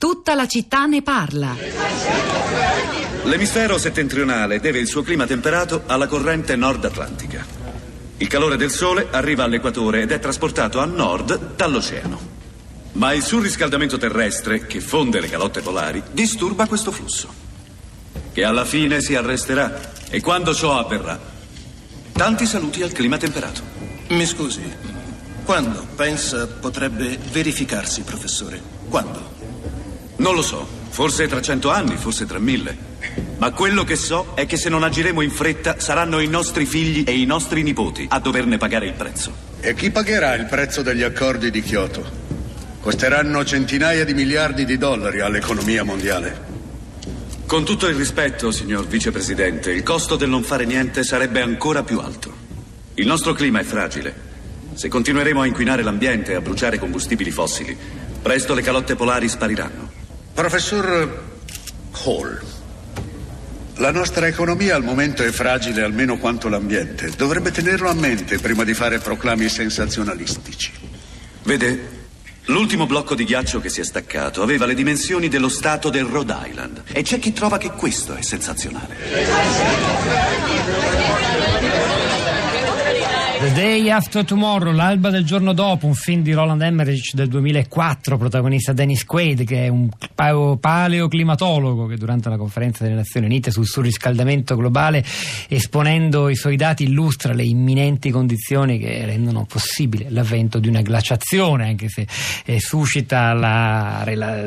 Tutta la città ne parla. L'emisfero settentrionale deve il suo clima temperato alla corrente nord atlantica. Il calore del Sole arriva all'equatore ed è trasportato a nord dall'oceano. Ma il surriscaldamento terrestre, che fonde le calotte polari, disturba questo flusso. Che alla fine si arresterà. E quando ciò avverrà, tanti saluti al clima temperato. Mi scusi, quando pensa potrebbe verificarsi, professore? Quando? Non lo so, forse tra cento anni, forse tra mille. Ma quello che so è che se non agiremo in fretta saranno i nostri figli e i nostri nipoti a doverne pagare il prezzo. E chi pagherà il prezzo degli accordi di Kyoto? Costeranno centinaia di miliardi di dollari all'economia mondiale. Con tutto il rispetto, signor vicepresidente, il costo del non fare niente sarebbe ancora più alto. Il nostro clima è fragile. Se continueremo a inquinare l'ambiente e a bruciare combustibili fossili, presto le calotte polari spariranno. Professor Hall, la nostra economia al momento è fragile almeno quanto l'ambiente. Dovrebbe tenerlo a mente prima di fare proclami sensazionalistici. Vede, l'ultimo blocco di ghiaccio che si è staccato aveva le dimensioni dello stato del Rhode Island e c'è chi trova che questo è sensazionale. The Day After Tomorrow, l'alba del giorno dopo, un film di Roland Emmerich del 2004, protagonista Dennis Quaid, che è un paleoclimatologo che durante la conferenza delle Nazioni Unite sul surriscaldamento globale, esponendo i suoi dati, illustra le imminenti condizioni che rendono possibile l'avvento di una glaciazione, anche se eh, suscita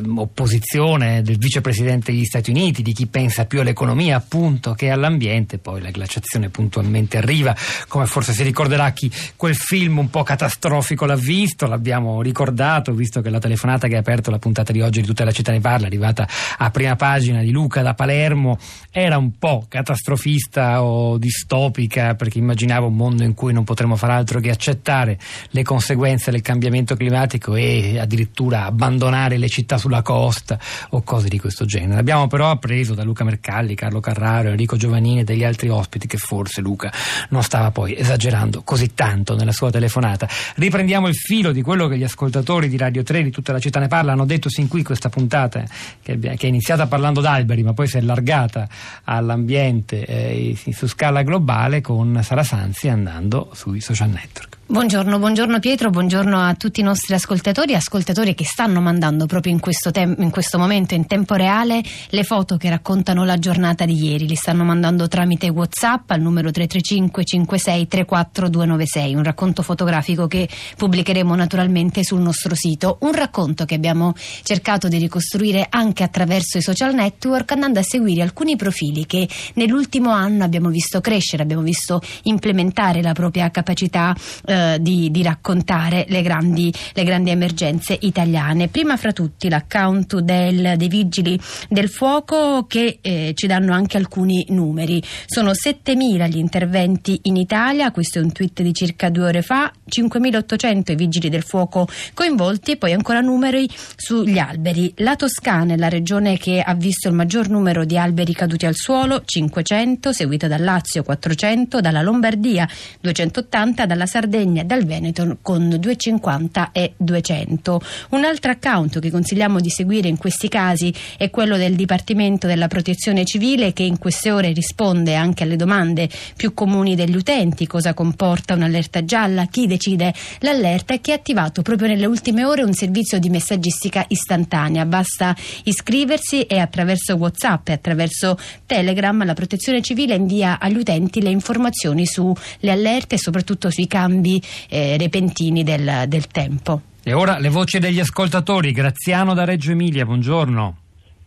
l'opposizione del vicepresidente degli Stati Uniti, di chi pensa più all'economia appunto che all'ambiente, poi la glaciazione puntualmente arriva, come forse si ricorderà chi quel film un po' catastrofico l'ha visto, l'abbiamo ricordato, visto che la telefonata che ha aperto la puntata di oggi di tutta la città ne parla, arrivata a prima pagina di Luca da Palermo, era un po' catastrofista o distopica perché immaginava un mondo in cui non potremo far altro che accettare le conseguenze del cambiamento climatico e addirittura abbandonare le città sulla costa o cose di questo genere. Abbiamo però appreso da Luca Mercalli, Carlo Carraro, Enrico Giovannini e degli altri ospiti che forse Luca non stava poi esagerando così tanto nella sua telefonata. Riprendiamo il filo di quello che gli ascoltatori di Radio 3 di tutta la città ne parla hanno detto sin qui questa puntata che, che è iniziata parlando d'alberi ma poi si è allargata all'ambiente eh, su scala globale con Sara Sanzi andando sui social network. Buongiorno, buongiorno Pietro, buongiorno a tutti i nostri ascoltatori e ascoltatori che stanno mandando proprio in questo, tem- in questo, momento, in tempo reale, le foto che raccontano la giornata di ieri. Li stanno mandando tramite WhatsApp al numero 335 56 34 296, un racconto fotografico che pubblicheremo naturalmente sul nostro sito. Un racconto che abbiamo cercato di ricostruire anche attraverso i social network, andando a seguire alcuni profili che nell'ultimo anno abbiamo visto crescere, abbiamo visto implementare la propria capacità. Eh, eh, di, di, raccontare le grandi, le grandi, emergenze italiane. Prima fra tutti l'account del, dei vigili del fuoco che eh, ci danno anche alcuni numeri. Sono 7.000 gli interventi in Italia, questo è un tweet di circa due ore fa, 5.800 i vigili del fuoco coinvolti e poi ancora numeri sugli alberi. La Toscana è la regione che ha visto il maggior numero di alberi caduti al suolo, 500, seguita dal Lazio 400, dalla Lombardia 280, dalla Sardegna Sardegna dal Veneto con 250 e 200. Un altro account che consigliamo di seguire in questi casi è quello del Dipartimento della Protezione Civile che in queste ore risponde anche alle domande più comuni degli utenti, cosa comporta un'allerta gialla, chi decide l'allerta e che ha attivato proprio nelle ultime ore un servizio di messaggistica istantanea. Basta iscriversi e attraverso WhatsApp e attraverso Telegram la Protezione Civile invia agli utenti le informazioni sulle allerte e soprattutto sui cambi eh, repentini del, del tempo. E ora le voci degli ascoltatori. Graziano da Reggio Emilia, buongiorno.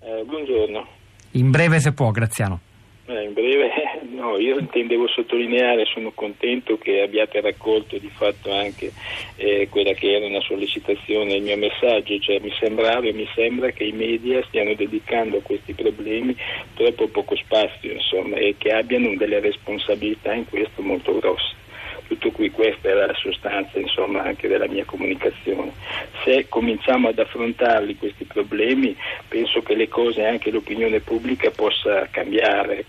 Eh, buongiorno. In breve se può, Graziano. Eh, in breve, no, io intendevo sottolineare, sono contento che abbiate raccolto di fatto anche eh, quella che era una sollecitazione, il mio messaggio, cioè mi sembrava e mi sembra che i media stiano dedicando a questi problemi troppo poco spazio insomma, e che abbiano delle responsabilità in questo molto grosse tutto qui questa è la sostanza insomma, anche della mia comunicazione. Se cominciamo ad affrontarli questi problemi penso che le cose, anche l'opinione pubblica possa cambiare.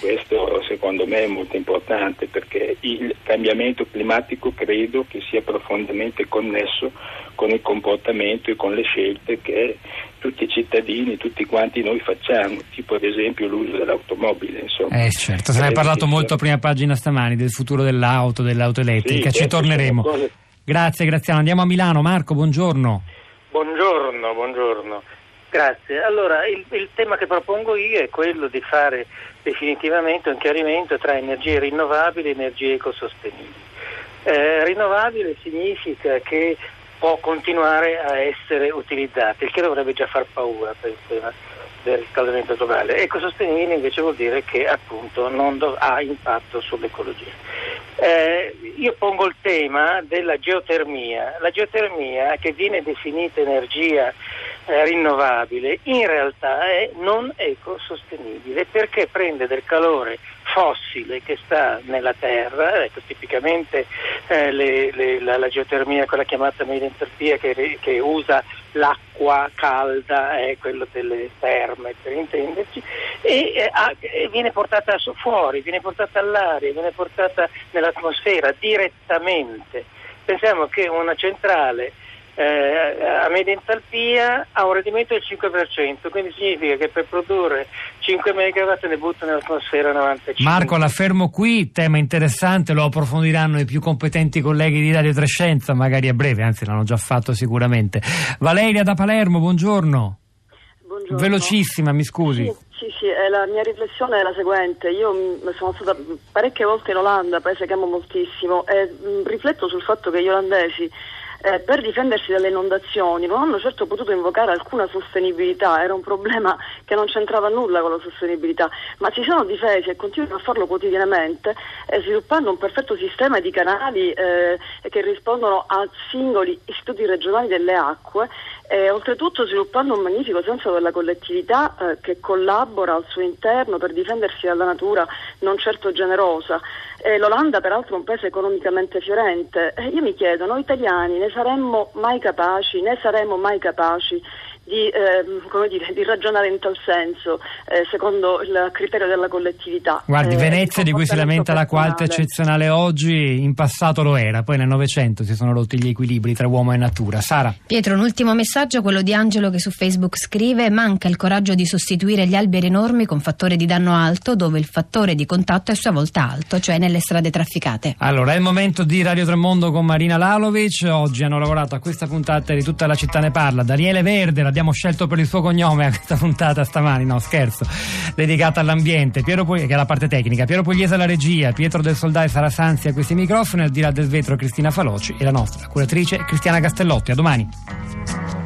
Ecco. Questo secondo me è molto importante perché il cambiamento climatico credo che sia profondamente connesso con il comportamento e con le scelte che tutti i cittadini, tutti quanti noi facciamo, tipo ad esempio l'uso dell'automobile. Insomma. Eh certo, se ne è parlato molto a prima pagina stamani del futuro dell'auto, dell'auto elettrica, Sì, ci certo, torneremo. cose- Grazie Graziano, andiamo a Milano, Marco, buongiorno. Buongiorno, buongiorno. Grazie. Allora, il, il tema che propongo io è quello di fare definitivamente un chiarimento tra energie rinnovabili e energie ecosostenibili. Eh, rinnovabile significa che può continuare a essere utilizzata, il che dovrebbe già far paura per il tema del riscaldamento globale. Ecosostenibile invece vuol dire che appunto non dov- ha impatto sull'ecologia. Eh, io pongo il tema della geotermia. La geotermia, che viene definita energia eh, rinnovabile, in realtà è non ecosostenibile perché prende del calore fossile che sta nella terra, ecco, tipicamente eh, le- le- la, la geotermia, quella chiamata media entalpia che, che usa l'acqua calda, è quello delle terme per intenderci, e, eh, ha- e viene portata fuori, viene portata all'aria, viene portata nell'atmosfera direttamente. Pensiamo che una centrale eh, a media entalpia ha un rendimento del 5%, quindi significa che per produrre 5 MW ne butta nell'atmosfera 95. Marco, la fermo qui, tema interessante, lo approfondiranno i più competenti colleghi di Radio Trescenza, magari a breve, anzi l'hanno già fatto sicuramente. Valeria da Palermo, buongiorno. Buongiorno. Velocissima, mi scusi. Sì, sì, sì, la mia riflessione è la seguente. Io sono stata parecchie volte in Olanda, paese che amo moltissimo, e rifletto sul fatto che gli olandesi eh, per difendersi dalle inondazioni non hanno certo potuto invocare alcuna sostenibilità, era un problema che non c'entrava nulla con la sostenibilità, ma si sono difesi e continuano a farlo quotidianamente eh, sviluppando un perfetto sistema di canali eh, che rispondono a singoli istituti regionali delle acque e oltretutto sviluppando un magnifico senso della collettività eh, che collabora al suo interno per difendersi dalla natura non certo generosa. Eh, L'Olanda peraltro è un paese economicamente fiorente. Eh, io mi chiedo, noi italiani ne saremmo mai capaci, ne saremo mai capaci di, ehm, come dire, di ragionare in tal senso, eh, secondo il criterio della collettività. Guardi, Eh, Venezia di cui si lamenta la qualta personale. eccezionale oggi, in passato lo era, poi nel Novecento si sono rotti gli equilibri tra uomo e natura. Sara. Pietro, un ultimo messaggio, quello di Angelo che su Facebook scrive: Manca il coraggio di sostituire gli alberi enormi con fattore di danno alto, dove il fattore di contatto è a sua volta alto, cioè nelle strade trafficate. Allora, è il momento di Radio Tremondo con Marina Lalovic. Oggi hanno lavorato a questa puntata di Tutta la città ne parla. Daniele Verde, l'abbiamo scelto per il suo cognome a questa puntata stamani, no scherzo, dedicata all'ambiente. Piero Pugli- che è la parte tecnica. Piero Pugliese alla regia, Pietro del Soldai, Sara Sanzi a questi microfoni, al di là del vetro Cristina Faloci e la nostra curatrice Cristiana Castellotti. A domani.